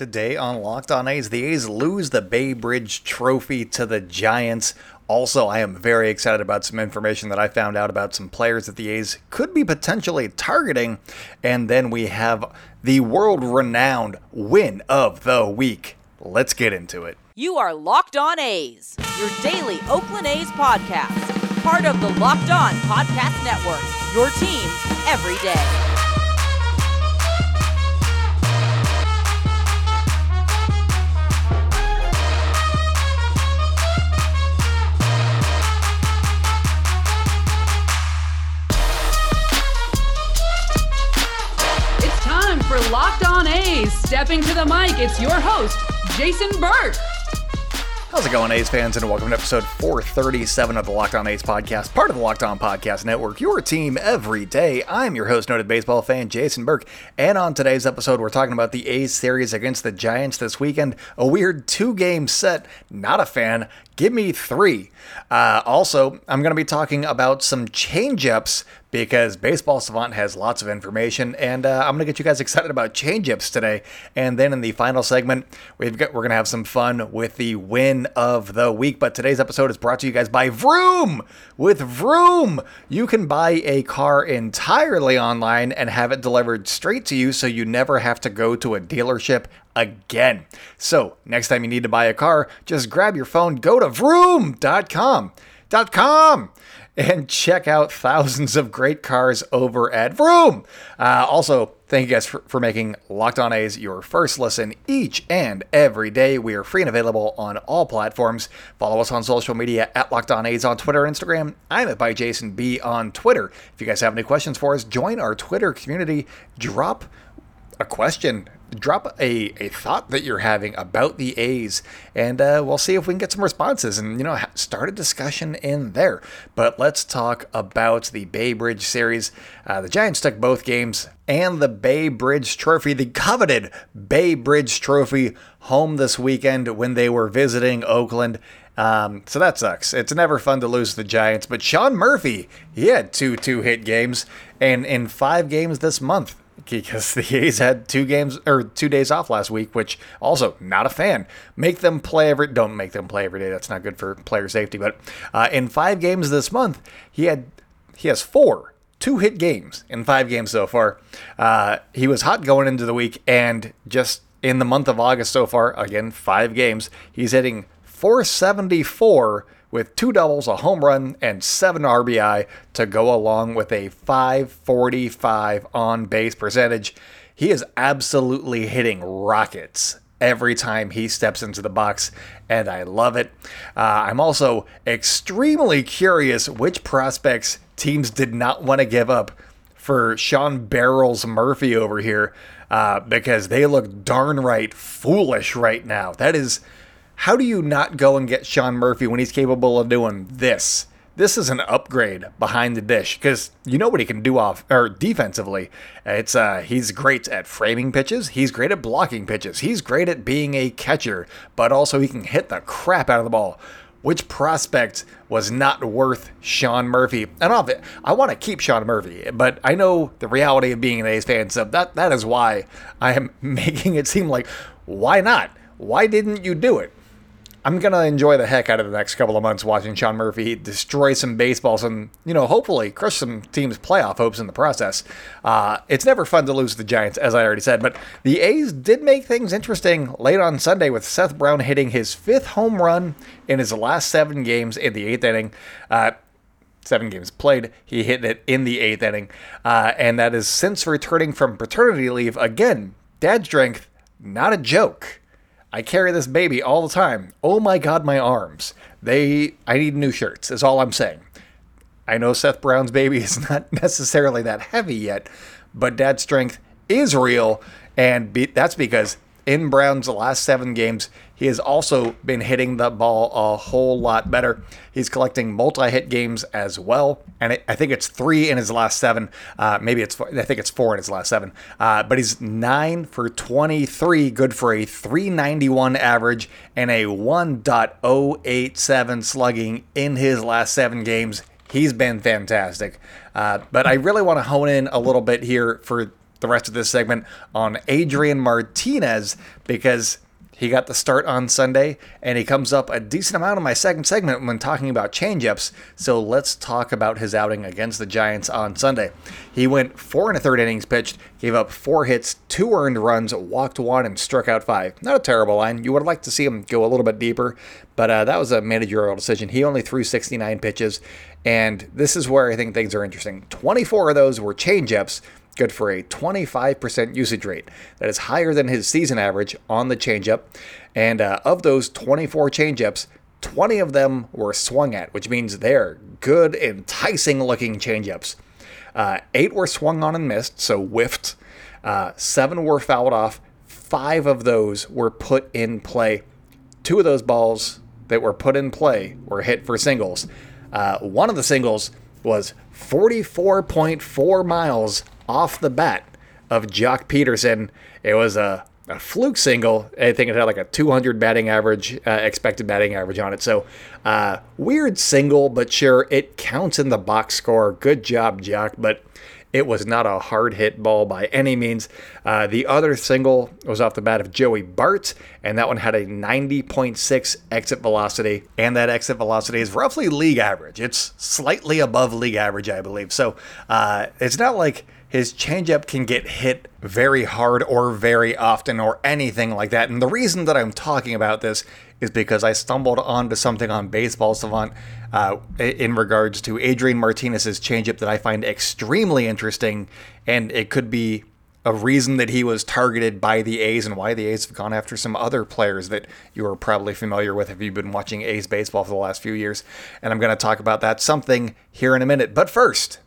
Today on Locked On A's, the A's lose the Bay Bridge Trophy to the Giants. Also, I am very excited about some information that I found out about some players that the A's could be potentially targeting. And then we have the world renowned win of the week. Let's get into it. You are Locked On A's, your daily Oakland A's podcast, part of the Locked On Podcast Network, your team every day. Stepping to the mic, it's your host, Jason Burke. How's it going, A's fans, and welcome to episode 437 of the Locked On A's podcast, part of the Locked On Podcast Network, your team every day. I'm your host, noted baseball fan Jason Burke, and on today's episode, we're talking about the A's series against the Giants this weekend. A weird two game set. Not a fan. Give me three. Uh, also, I'm going to be talking about some changeups because Baseball Savant has lots of information, and uh, I'm going to get you guys excited about changeups today. And then in the final segment, we've got we're going to have some fun with the win of the week. But today's episode is brought to you guys by Vroom. With Vroom, you can buy a car entirely online and have it delivered straight to you, so you never have to go to a dealership again. So, next time you need to buy a car, just grab your phone, go to vroom.com. .com and check out thousands of great cars over at Vroom. Uh, also, thank you guys for, for, making Locked On A's your first listen each and every day. We are free and available on all platforms. Follow us on social media at Locked On A's on Twitter and Instagram. I'm at by Jason B on Twitter. If you guys have any questions for us, join our Twitter community. Drop a question drop a, a thought that you're having about the A's, and uh, we'll see if we can get some responses and, you know, start a discussion in there. But let's talk about the Bay Bridge series. Uh, the Giants took both games and the Bay Bridge Trophy, the coveted Bay Bridge Trophy, home this weekend when they were visiting Oakland. Um, so that sucks. It's never fun to lose the Giants, but Sean Murphy, he had two two hit games, and in five games this month, because the A's had two games or two days off last week, which also not a fan. Make them play every don't make them play every day. That's not good for player safety. But uh, in five games this month, he had he has four two hit games in five games so far. Uh, he was hot going into the week, and just in the month of August so far, again five games, he's hitting 474 with two doubles, a home run, and seven RBI to go along with a 545 on base percentage. He is absolutely hitting rockets every time he steps into the box, and I love it. Uh, I'm also extremely curious which prospects teams did not want to give up for Sean Barrels Murphy over here uh, because they look darn right foolish right now. That is how do you not go and get Sean Murphy when he's capable of doing this? This is an upgrade behind the dish because you know what he can do off or defensively. It's uh he's great at framing pitches, he's great at blocking pitches, he's great at being a catcher, but also he can hit the crap out of the ball. Which prospect was not worth Sean Murphy? And off it, I want to keep Sean Murphy, but I know the reality of being an A's fan, so that that is why I am making it seem like why not? Why didn't you do it? I'm going to enjoy the heck out of the next couple of months watching Sean Murphy destroy some baseballs and, you know, hopefully crush some teams' playoff hopes in the process. Uh, it's never fun to lose the Giants, as I already said, but the A's did make things interesting late on Sunday with Seth Brown hitting his fifth home run in his last seven games in the eighth inning. Uh, seven games played. He hit it in the eighth inning, uh, and that is since returning from paternity leave. Again, dad strength, not a joke. I carry this baby all the time. Oh my god, my arms. They I need new shirts, is all I'm saying. I know Seth Brown's baby is not necessarily that heavy yet, but dad strength is real and be, that's because in Brown's last seven games, he has also been hitting the ball a whole lot better. He's collecting multi-hit games as well, and I think it's three in his last seven. Uh, maybe it's four, I think it's four in his last seven. Uh, but he's nine for 23, good for a 391 average and a 1.087 slugging in his last seven games. He's been fantastic. Uh, but I really want to hone in a little bit here for the rest of this segment on Adrian Martinez because he got the start on Sunday, and he comes up a decent amount in my second segment when talking about changeups. So let's talk about his outing against the Giants on Sunday. He went four and a third innings pitched, gave up four hits, two earned runs, walked one, and struck out five. Not a terrible line. You would like to see him go a little bit deeper, but uh, that was a managerial decision. He only threw 69 pitches, and this is where I think things are interesting. 24 of those were changeups good for a 25% usage rate. That is higher than his season average on the changeup. And uh, of those 24 changeups, 20 of them were swung at, which means they're good, enticing looking changeups. Uh, eight were swung on and missed, so whiffed. Uh, seven were fouled off. Five of those were put in play. Two of those balls that were put in play were hit for singles. Uh, one of the singles was 44.4 miles off the bat of Joc Pederson. It was a, a fluke single. I think it had like a 200 batting average, uh, expected batting average on it. So, uh, weird single, but sure, it counts in the box score. Good job, Joc. But it was not a hard hit ball by any means. Uh, the other single was off the bat of Joey Bart, and that one had a 90.6 exit velocity, and that exit velocity is roughly league average. It's slightly above league average, I believe. So uh, it's not like his changeup can get hit very hard or very often or anything like that. And the reason that I'm talking about this is because I stumbled onto something on Baseball Savant uh, in regards to Adrian Martinez's changeup that I find extremely interesting, and it could be a reason that he was targeted by the A's and why the A's have gone after some other players that you are probably familiar with if you've been watching A's baseball for the last few years. And I'm going to talk about that something here in a minute. But first,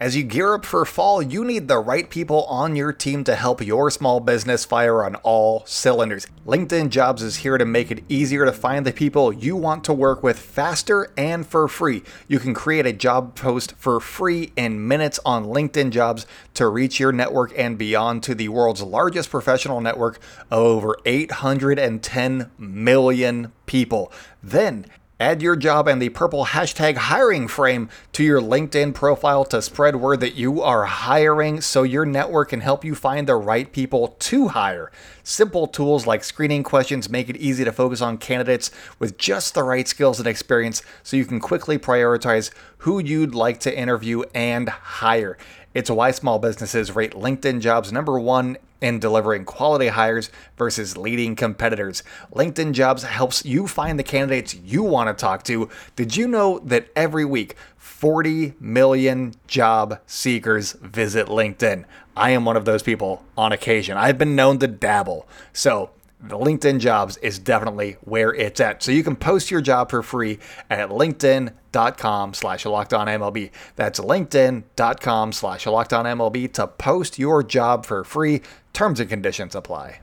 as you gear up for fall, you need the right people on your team to help your small business fire on all cylinders. LinkedIn Jobs is here to make it easier to find the people you want to work with faster and for free. You can create a job post for free in minutes on LinkedIn Jobs to reach your network and beyond to the world's largest professional network of over 810 million people. Then Add your job and the purple hashtag hiring frame to your LinkedIn profile to spread word that you are hiring so your network can help you find the right people to hire. Simple tools like screening questions make it easy to focus on candidates with just the right skills and experience so you can quickly prioritize who you'd like to interview and hire. It's why small businesses rate LinkedIn jobs number one in delivering quality hires versus leading competitors. LinkedIn Jobs helps you find the candidates you want to talk to. Did you know that every week 40 million job seekers visit LinkedIn? I am one of those people on occasion. I've been known to dabble. So, LinkedIn jobs is definitely where it's at. So you can post your job for free at linkedin.com slash MLB. That's linkedin.com slash MLB to post your job for free. Terms and conditions apply.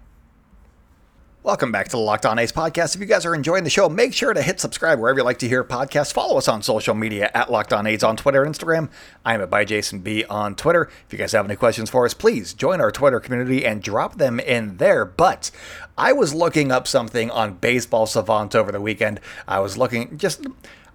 Welcome back to the Locked On A's podcast. If you guys are enjoying the show, make sure to hit subscribe wherever you like to hear podcasts. Follow us on social media at Locked On A's on Twitter and Instagram. I am at by Jason B on Twitter. If you guys have any questions for us, please join our Twitter community and drop them in there. But I was looking up something on Baseball Savant over the weekend. I was looking just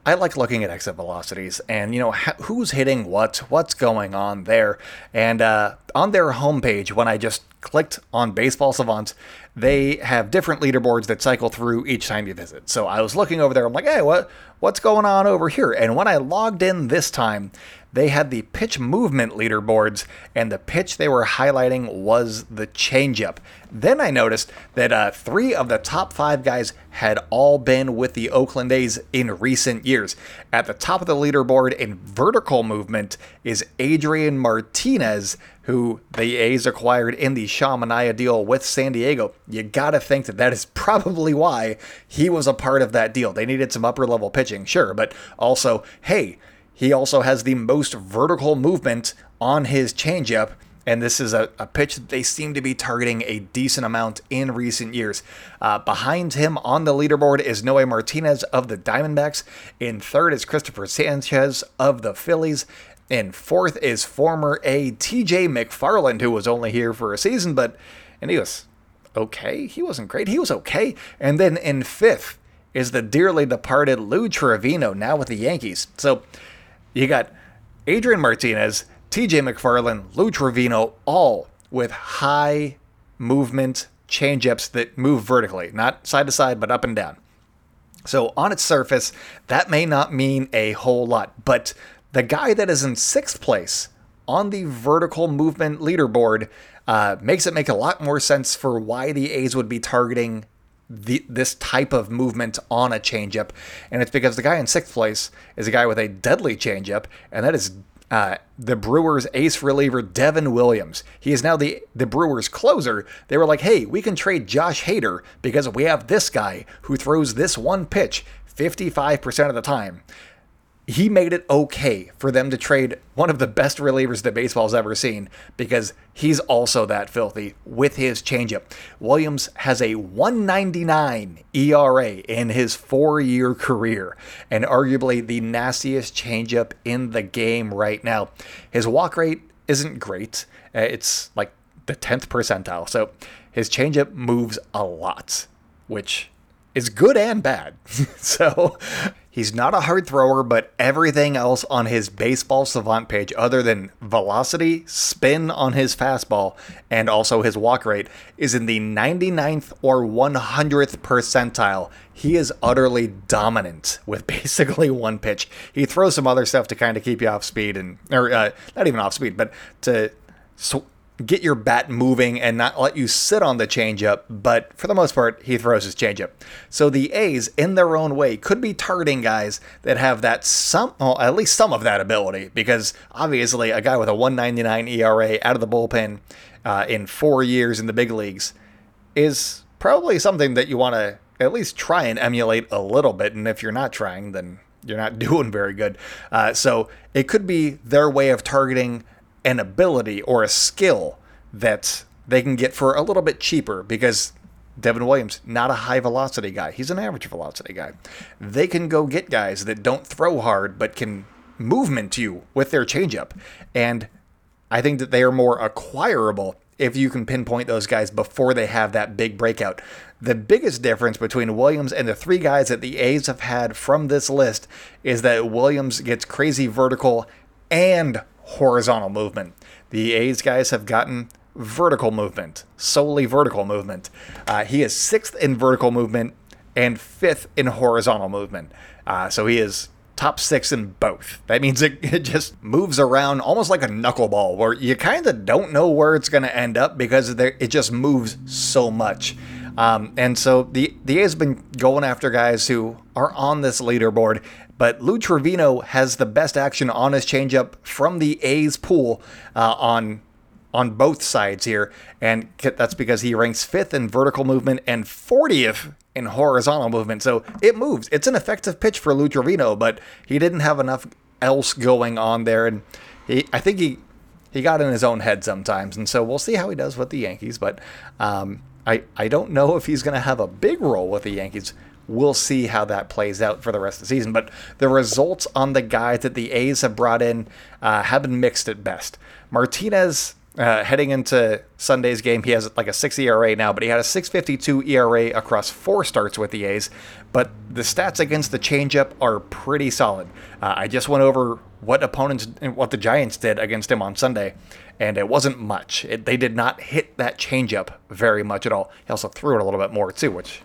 I like looking at exit velocities and you know who's hitting what, what's going on there. And uh, on their homepage, when I just clicked on Baseball Savant, they have different leaderboards that cycle through each time you visit. So I was looking over there. I'm like, hey, what what's going on over here? And when I logged in this time, they had the pitch movement leaderboards, and the pitch they were highlighting was the changeup. Then I noticed that uh, three of the top five guys had all been with the Oakland A's in recent years. At the top of the leaderboard in vertical movement is Adrian Martinez, who the A's acquired in the Sean Manaea deal with San Diego. You gotta think that that is probably why he was a part of that deal. They needed some upper level pitching, sure, but also, hey, he also has the most vertical movement on his changeup, and this is a, a pitch that they seem to be targeting a decent amount in recent years. Uh, behind him on the leaderboard is Noe Martinez of the Diamondbacks. In third is Christopher Sanchez of the Phillies. In fourth is former A TJ McFarland, who was only here for a season, but and he was okay. He wasn't great. He was okay. And then in fifth is the dearly departed Lou Trivino, now with the Yankees. So you got Adrian Martinez, TJ McFarland, Lou Trivino, all with high movement changeups that move vertically, not side to side, but up and down. So on its surface, that may not mean a whole lot, but the guy that is in sixth place on the vertical movement leaderboard uh, makes it make a lot more sense for why the A's would be targeting the, this type of movement on a changeup, and it's because the guy in sixth place is a guy with a deadly changeup, and that is uh, the Brewers' ace reliever Devin Williams. He is now the the Brewers' closer. They were like, "Hey, we can trade Josh Hader because we have this guy who throws this one pitch 55% of the time." He made it okay for them to trade one of the best relievers that baseball's ever seen because he's also that filthy with his changeup. Williams has a 199 ERA in his four year career and arguably the nastiest changeup in the game right now. His walk rate isn't great, uh, it's like the 10th percentile. So his changeup moves a lot, which is good and bad. so he's not a hard thrower, but everything else on his baseball savant page, other than velocity, spin on his fastball, and also his walk rate, is in the 99th or 100th percentile. He is utterly dominant with basically one pitch. He throws some other stuff to kind of keep you off speed and, or uh, not even off speed, but to get your bat moving and not let you sit on the changeup, but for the most part, he throws his changeup. So the A's, in their own way, could be targeting guys that have that some, well, at least some of that ability, because obviously a guy with a 199 ERA out of the bullpen uh, in four years in the big leagues is probably something that you want to at least try and emulate a little bit. And if you're not trying, then you're not doing very good. Uh, so it could be their way of targeting an ability or a skill that they can get for a little bit cheaper because Devin Williams, not a high velocity guy. He's an average velocity guy. They can go get guys that don't throw hard but can movement you with their changeup. And I think that they are more acquirable if you can pinpoint those guys before they have that big breakout. The biggest difference between Williams and the three guys that the A's have had from this list is that Williams gets crazy vertical and horizontal movement. The A's guys have gotten vertical movement, solely vertical movement. Uh, he is sixth in vertical movement and fifth in horizontal movement. Uh, so he is top six in both. That means it, it just moves around almost like a knuckleball, where you kind of don't know where it's going to end up because it just moves so much. Um, and so the the A's been going after guys who are on this leaderboard but Lou Trivino has the best action on his changeup from the A's pool uh, on on both sides here, and that's because he ranks fifth in vertical movement and 40th in horizontal movement. So it moves. It's an effective pitch for Lou Trivino, but he didn't have enough else going on there, and he, I think he he got in his own head sometimes, and so we'll see how he does with the Yankees. But um, I I don't know if he's going to have a big role with the Yankees we'll see how that plays out for the rest of the season. But the results on the guys that the A's have brought in uh, have been mixed at best. Martinez. Uh, heading into Sunday's game, he has like a 6 ERA now, but he had a 6.52 ERA across four starts with the A's. But the stats against the changeup are pretty solid. Uh, I just went over what opponents, what the Giants did against him on Sunday, and it wasn't much. It, they did not hit that changeup very much at all. He also threw it a little bit more too, which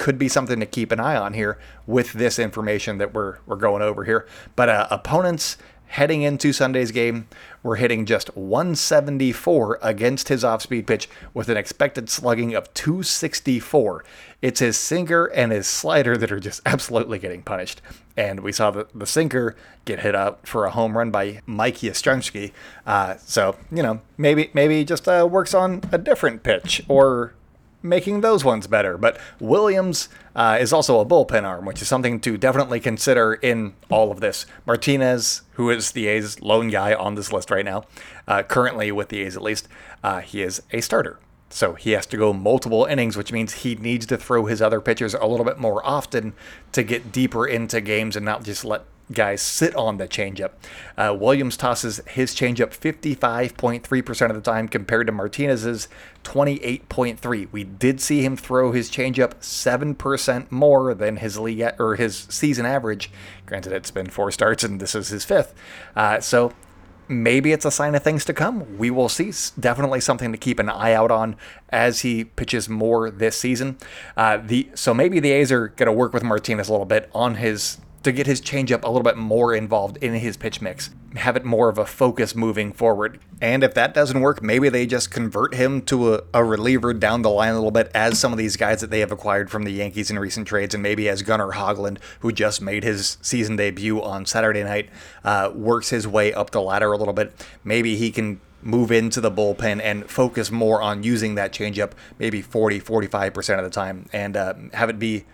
could be something to keep an eye on here with this information that we're we're going over here. But uh, opponents heading into Sunday's game were hitting just 174 against his off-speed pitch with an expected slugging of 264. It's his sinker and his slider that are just absolutely getting punished. And we saw the, the sinker get hit out for a home run by Mike Yastrzemski. Uh, so, you know, maybe maybe just uh, works on a different pitch or making those ones better. But Williams uh, is also a bullpen arm, which is something to definitely consider in all of this. Martinez, who is the A's lone guy on this list right now, uh, currently with the A's at least, uh, he is a starter. So he has to go multiple innings, which means he needs to throw his other pitchers a little bit more often to get deeper into games and not just let guys sit on the changeup. Uh, Williams tosses his changeup 55.3% of the time compared to Martinez's 28.3. We did see him throw his changeup 7% more than his league or his season average. Granted, it's been four starts and this is his fifth. Uh, so maybe it's a sign of things to come. We will see. Definitely something to keep an eye out on as he pitches more this season. Uh, the so maybe the A's are going to work with Martinez a little bit on his to get his changeup a little bit more involved in his pitch mix, have it more of a focus moving forward. And if that doesn't work, maybe they just convert him to a, a, reliever down the line a little bit, as some of these guys that they have acquired from the Yankees in recent trades, and maybe as Gunnar Hoglund, who just made his season debut on Saturday night, uh, works his way up the ladder a little bit. Maybe he can move into the bullpen and focus more on using that changeup maybe 40 45% of the time and uh, have it be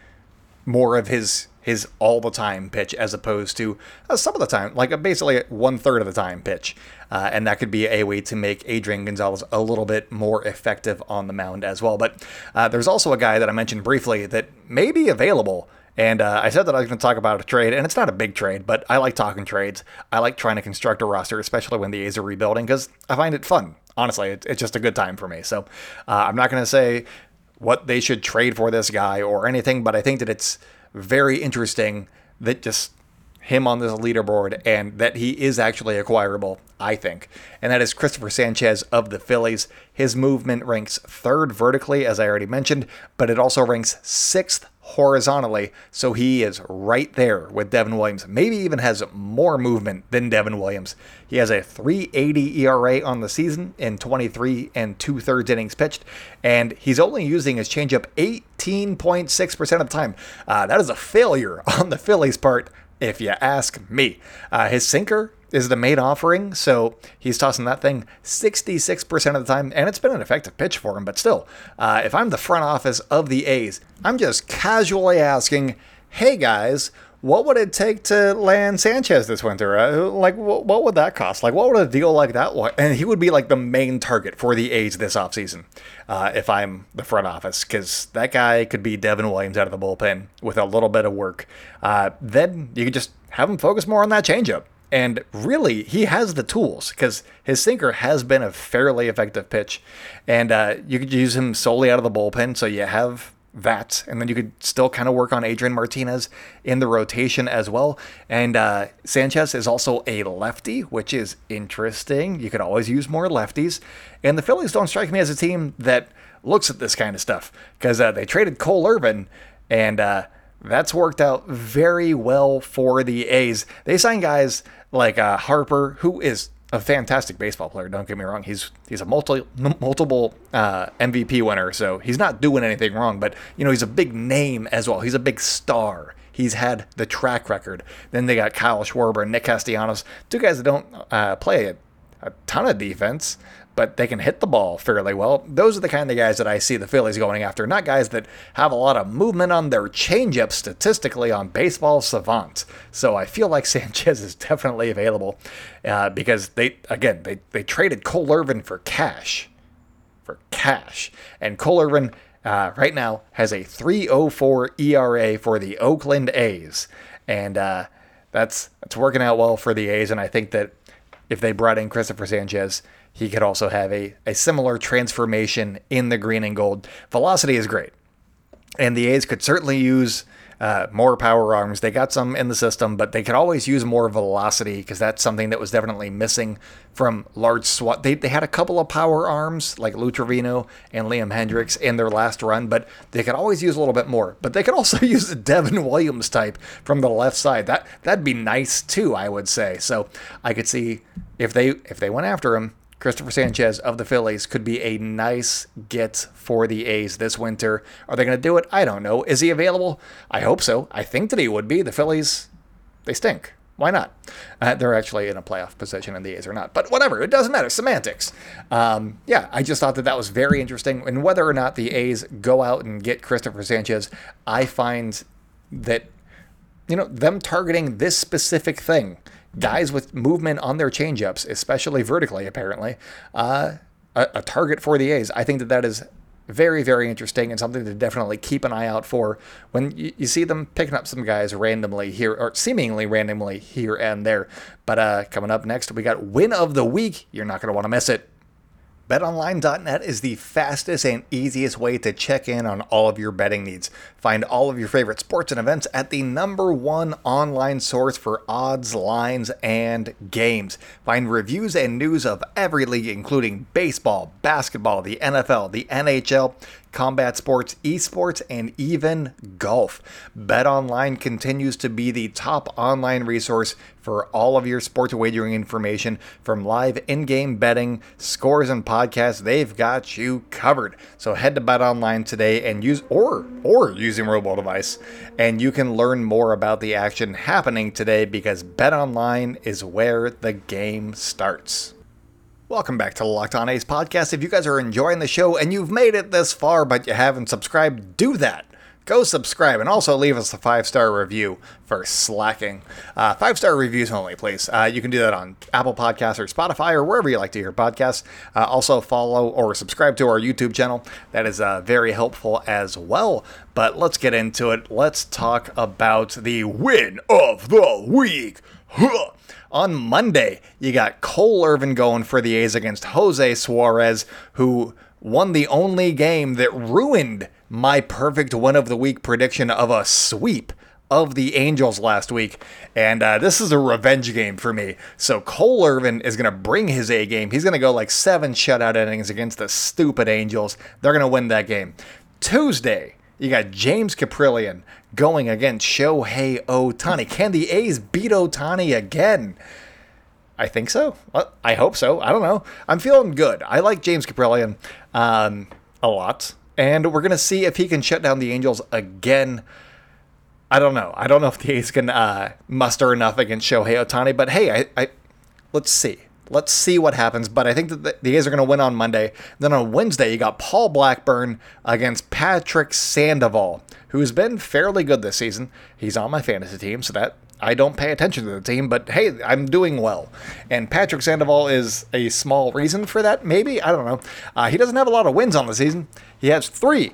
more of his his all the time pitch as opposed to uh, some of the time, like a basically one third of the time pitch. Uh, and that could be a way to make Adrian Gonzalez a little bit more effective on the mound as well. But uh, there's also a guy that I mentioned briefly that may be available. And uh, I said that I was going to talk about a trade, and it's not a big trade, but I like talking trades. I like trying to construct a roster, especially when the A's are rebuilding, because I find it fun. Honestly, it's just a good time for me. So uh, I'm not going to say what they should trade for this guy or anything, but I think that it's very interesting that just him on this leaderboard and that he is actually acquirable, I think. And that is Christopher Sanchez of the Phillies. His movement ranks third vertically, as I already mentioned, but it also ranks sixth horizontally. So he is right there with Devin Williams. Maybe even has more movement than Devin Williams. He has a 380 ERA on the season in 23 and two thirds innings pitched, and he's only using his changeup 18.6% of the time. Uh, that is a failure on the Phillies' part if you ask me. Uh, his sinker is the main offering, so he's tossing that thing 66% of the time, and it's been an effective pitch for him. But still, uh, if I'm the front office of the A's, I'm just casually asking, hey guys, what would it take to land Sanchez this winter? Uh, like, what would that cost? Like, what would a deal like that look? And he would be like the main target for the A's this offseason uh, if I'm the front office, because that guy could be Devin Williams out of the bullpen with a little bit of work. Uh, then you could just have him focus more on that changeup. And really, he has the tools because his sinker has been a fairly effective pitch. And uh, you could use him solely out of the bullpen. So you have that. And then you could still kind of work on Adrian Martinez in the rotation as well. And uh, Sanchez is also a lefty, which is interesting. You could always use more lefties. And the Phillies don't strike me as a team that looks at this kind of stuff because uh, they traded Cole Irvin and uh, that's worked out very well for the A's. They signed guys like uh, Harper, who is a fantastic baseball player. Don't get me wrong; he's he's a multi multiple uh, MVP winner, so he's not doing anything wrong. But you know, he's a big name as well. He's a big star. He's had the track record. Then they got Kyle Schwarber and Nick Castellanos, two guys that don't uh, play a, a ton of defense, but they can hit the ball fairly well. Those are the kind of guys that I see the Phillies going after, not guys that have a lot of movement on their changeup statistically on Baseball Savant. So I feel like Sanchez is definitely available uh, because they, again, they, they traded Cole Irvin for cash. For cash. And Cole Irvin uh, right now has a 304 ERA for the Oakland A's. And uh, that's, that's working out well for the A's. And I think that if they brought in Christopher Sanchez, he could also have a, a similar transformation in the green and gold. Velocity is great. And the A's could certainly use uh, more power arms. They got some in the system, but they could always use more velocity because that's something that was definitely missing from large SWAT. They, they had a couple of power arms like Lou Trivino and Liam Hendriks in their last run, but they could always use a little bit more. But they could also use a Devin Williams type from the left side. That that'd be nice too, I would say. So I could see if they if they went after him, Christopher Sanchez of the Phillies could be a nice get for the A's this winter. Are they going to do it? I don't know. Is he available? I hope so. I think that he would be. The Phillies, they stink. Why not? Uh, they're actually in a playoff position, and the A's are not. But whatever, it doesn't matter. Semantics. Um, yeah, I just thought that that was very interesting. And whether or not the A's go out and get Christopher Sanchez, I find that you know them targeting this specific thing guys with movement on their changeups, especially vertically, apparently, uh, a, a, target for the A's. I think that that is very, very interesting and something to definitely keep an eye out for when you, you see them picking up some guys randomly here, or seemingly randomly here and there. But uh, coming up next, we got win of the week. You're not going to want to miss it. BetOnline.net is the fastest and easiest way to check in on all of your betting needs. Find all of your favorite sports and events at the number one online source for odds, lines, and games. Find reviews and news of every league, including baseball, basketball, the NFL, the NHL, combat sports, esports, and even golf. BetOnline continues to be the top online resource for all of your sports wagering information from live in-game betting, scores and podcasts. They've got you covered. So head to BetOnline today and use or or using mobile device and you can learn more about the action happening today because BetOnline is where the game starts. Welcome back to the Locked On A's podcast. If you guys are enjoying the show and you've made it this far but you haven't subscribed, do that. Go subscribe and also leave us a five star review for slacking. Uh, five star reviews only, please. Uh, you can do that on Apple Podcasts or Spotify or wherever you like to hear podcasts. Uh, also, follow or subscribe to our YouTube channel. That is uh, very helpful as well. But let's get into it. Let's talk about the win of the week. Huh. On Monday, you got Cole Irvin going for the A's against Jose Suarez, who won the only game that ruined my perfect win of the week prediction of a sweep of the Angels last week. And uh, this is a revenge game for me. So Cole Irvin is going to bring his A game. He's going to go like seven shutout innings against the stupid Angels. They're going to win that game. Tuesday, you got James Kaprielian going against Shohei Ohtani. Can the A's beat Ohtani again? I think so. I hope so. I don't know. I'm feeling good. I like James Kaprielian um, a lot, and we're gonna see if he can shut down the Angels again. I don't know. I don't know if the A's can uh, muster enough against Shohei Ohtani, but hey, I, I let's see. Let's see what happens. But I think that the A's are going to win on Monday. Then on Wednesday, you got Paul Blackburn against Patrick Sandoval, who's been fairly good this season. He's on my fantasy team, so that I don't pay attention to the team, but hey, I'm doing well. And Patrick Sandoval is a small reason for that, maybe? I don't know. Uh, he doesn't have a lot of wins on the season. He has three.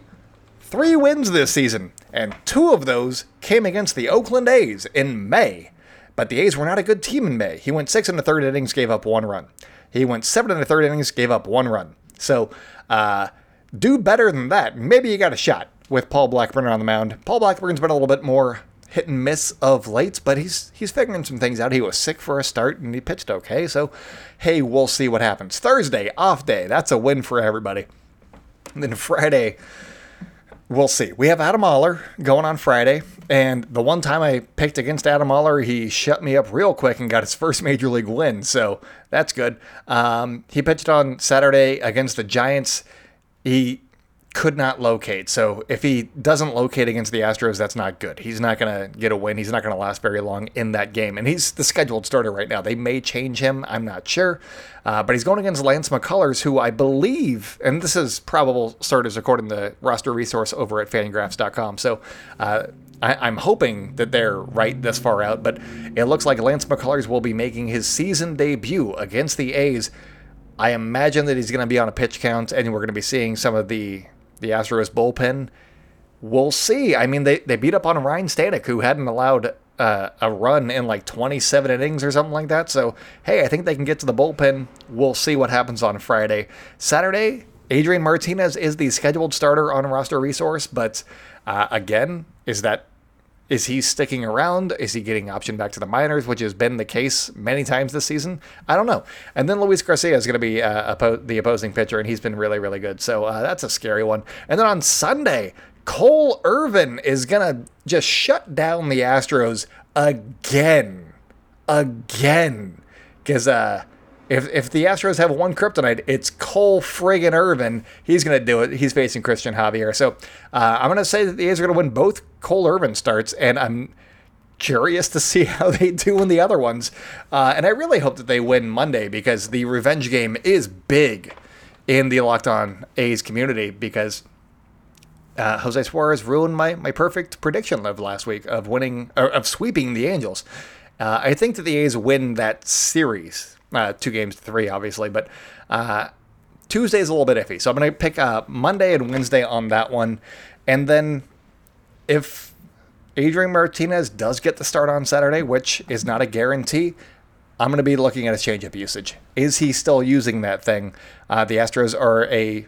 Three wins this season, and two of those came against the Oakland A's in May. But the A's were not a good team in May. He went six in the third innings, gave up one run. He went seven in the third innings, gave up one run. So, uh, do better than that. Maybe you got a shot with Paul Blackburn on the mound. Paul Blackburn's been a little bit more hit and miss of late, but he's he's figuring some things out. He was sick for a start and he pitched okay. So, hey, we'll see what happens. Thursday, off day. That's a win for everybody. And then Friday, we'll see. We have Adam Oller going on Friday, and the one time I picked against Adam Oller, he shut me up real quick and got his first major league win. So that's good. Um, he pitched on Saturday against the Giants. He could not locate. So if he doesn't locate against the Astros, that's not good. He's not going to get a win. He's not going to last very long in that game. And he's the scheduled starter right now. They may change him. I'm not sure. Uh, but he's going against Lance McCullers, who I believe, and this is probable starters according to roster resource over at fangraphs.com. So uh, I, am hoping that they're right this far out, but it looks like Lance McCullers will be making his season debut against the A's. I imagine that he's going to be on a pitch count, and we're going to be seeing some of the the Astros bullpen. We'll see. I mean, they, they beat up on Ryne Stanek, who hadn't allowed uh, a run in like 27 innings or something like that. So, hey, I think they can get to the bullpen. We'll see what happens on Friday. Saturday, Adrian Martinez is the scheduled starter on roster resource, but uh, again, is that is he sticking around? Is he getting option back to the minors, which has been the case many times this season? I don't know. And then Luis Garcia is going to be uh, oppo- the opposing pitcher, and he's been really, really good. So uh, that's a scary one. And then on Sunday, Cole Irvin is going to just shut down the Astros again. Again. Because uh, if if the Astros have one kryptonite, it's Cole friggin' Irvin. He's going to do it. He's facing Cristian Javier. So uh, I'm going to say that the A's are going to win both Cole Irvin starts, and I'm curious to see how they do in the other ones. Uh, and I really hope that they win Monday because the revenge game is big in the Locked On A's community because uh, Jose Suarez ruined my, my perfect prediction of last week of winning of sweeping the Angels. Uh, I think that the A's win that series uh, two games to three, obviously, but uh, Tuesday is a little bit iffy. So I'm going to pick uh, Monday and Wednesday on that one. And then if Adrian Martinez does get the start on Saturday, which is not a guarantee, I'm going to be looking at his changeup usage. Is he still using that thing? Uh, the Astros are a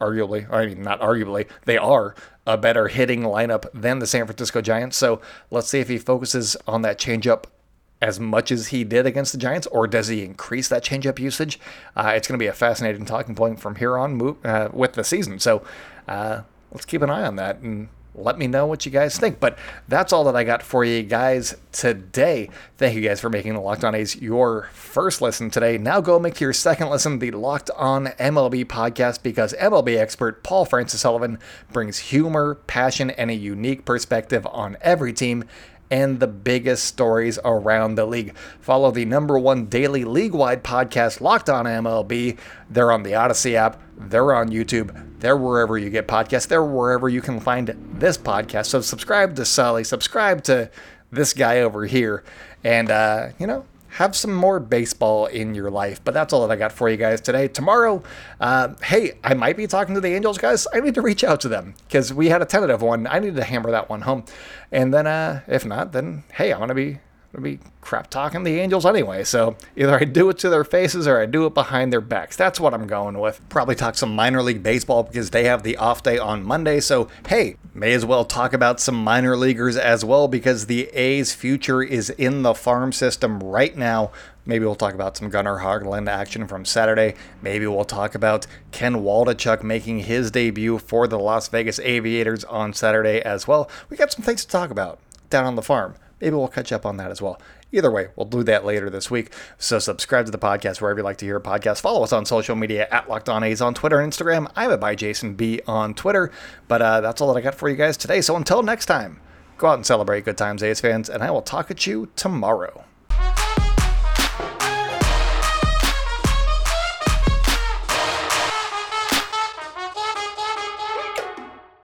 arguably, I mean, not arguably, they are a better hitting lineup than the San Francisco Giants. So let's see if he focuses on that changeup as much as he did against the Giants, or does he increase that changeup usage? Uh, it's going to be a fascinating talking point from here on uh, with the season. So uh, let's keep an eye on that and let me know what you guys think. But that's all that I got for you guys today. Thank you guys for making the Locked On A's your first listen today. Now go make your second listen the Locked On MLB podcast because MLB expert Paul Francis Sullivan brings humor, passion, and a unique perspective on every team and the biggest stories around the league. Follow the number one daily league wide podcast, Locked On MLB. They're on the Odyssey app, they're on YouTube, they're wherever you get podcasts, they're wherever you can find this podcast. So subscribe to Sully, subscribe to this guy over here, and, uh, you know, have some more baseball in your life. But that's all that I got for you guys today. Tomorrow, uh, hey, I might be talking to the Angels guys. I need to reach out to them because we had a tentative one. I need to hammer that one home. And then, uh, if not, then hey, I'm going to be to be crap talking the Angels anyway. So either I do it to their faces or I do it behind their backs. That's what I'm going with. Probably talk some minor league baseball because they have the off day on Monday. So hey, may as well talk about some minor leaguers as well because the A's future is in the farm system right now. Maybe we'll talk about some Gunnar Hoglund action from Saturday. Maybe we'll talk about Ken Waldichuk making his debut for the Las Vegas Aviators on Saturday as well. We got some things to talk about down on the farm maybe we'll catch up on that as well. Either way, we'll do that later this week. So subscribe to the podcast wherever you like to hear a podcast. Follow us on social media at Locked On A's on Twitter and Instagram. I'm at by Jason B on Twitter. But uh, that's all that I got for you guys today. So until next time, go out and celebrate good times, A's fans, and I will talk at you tomorrow.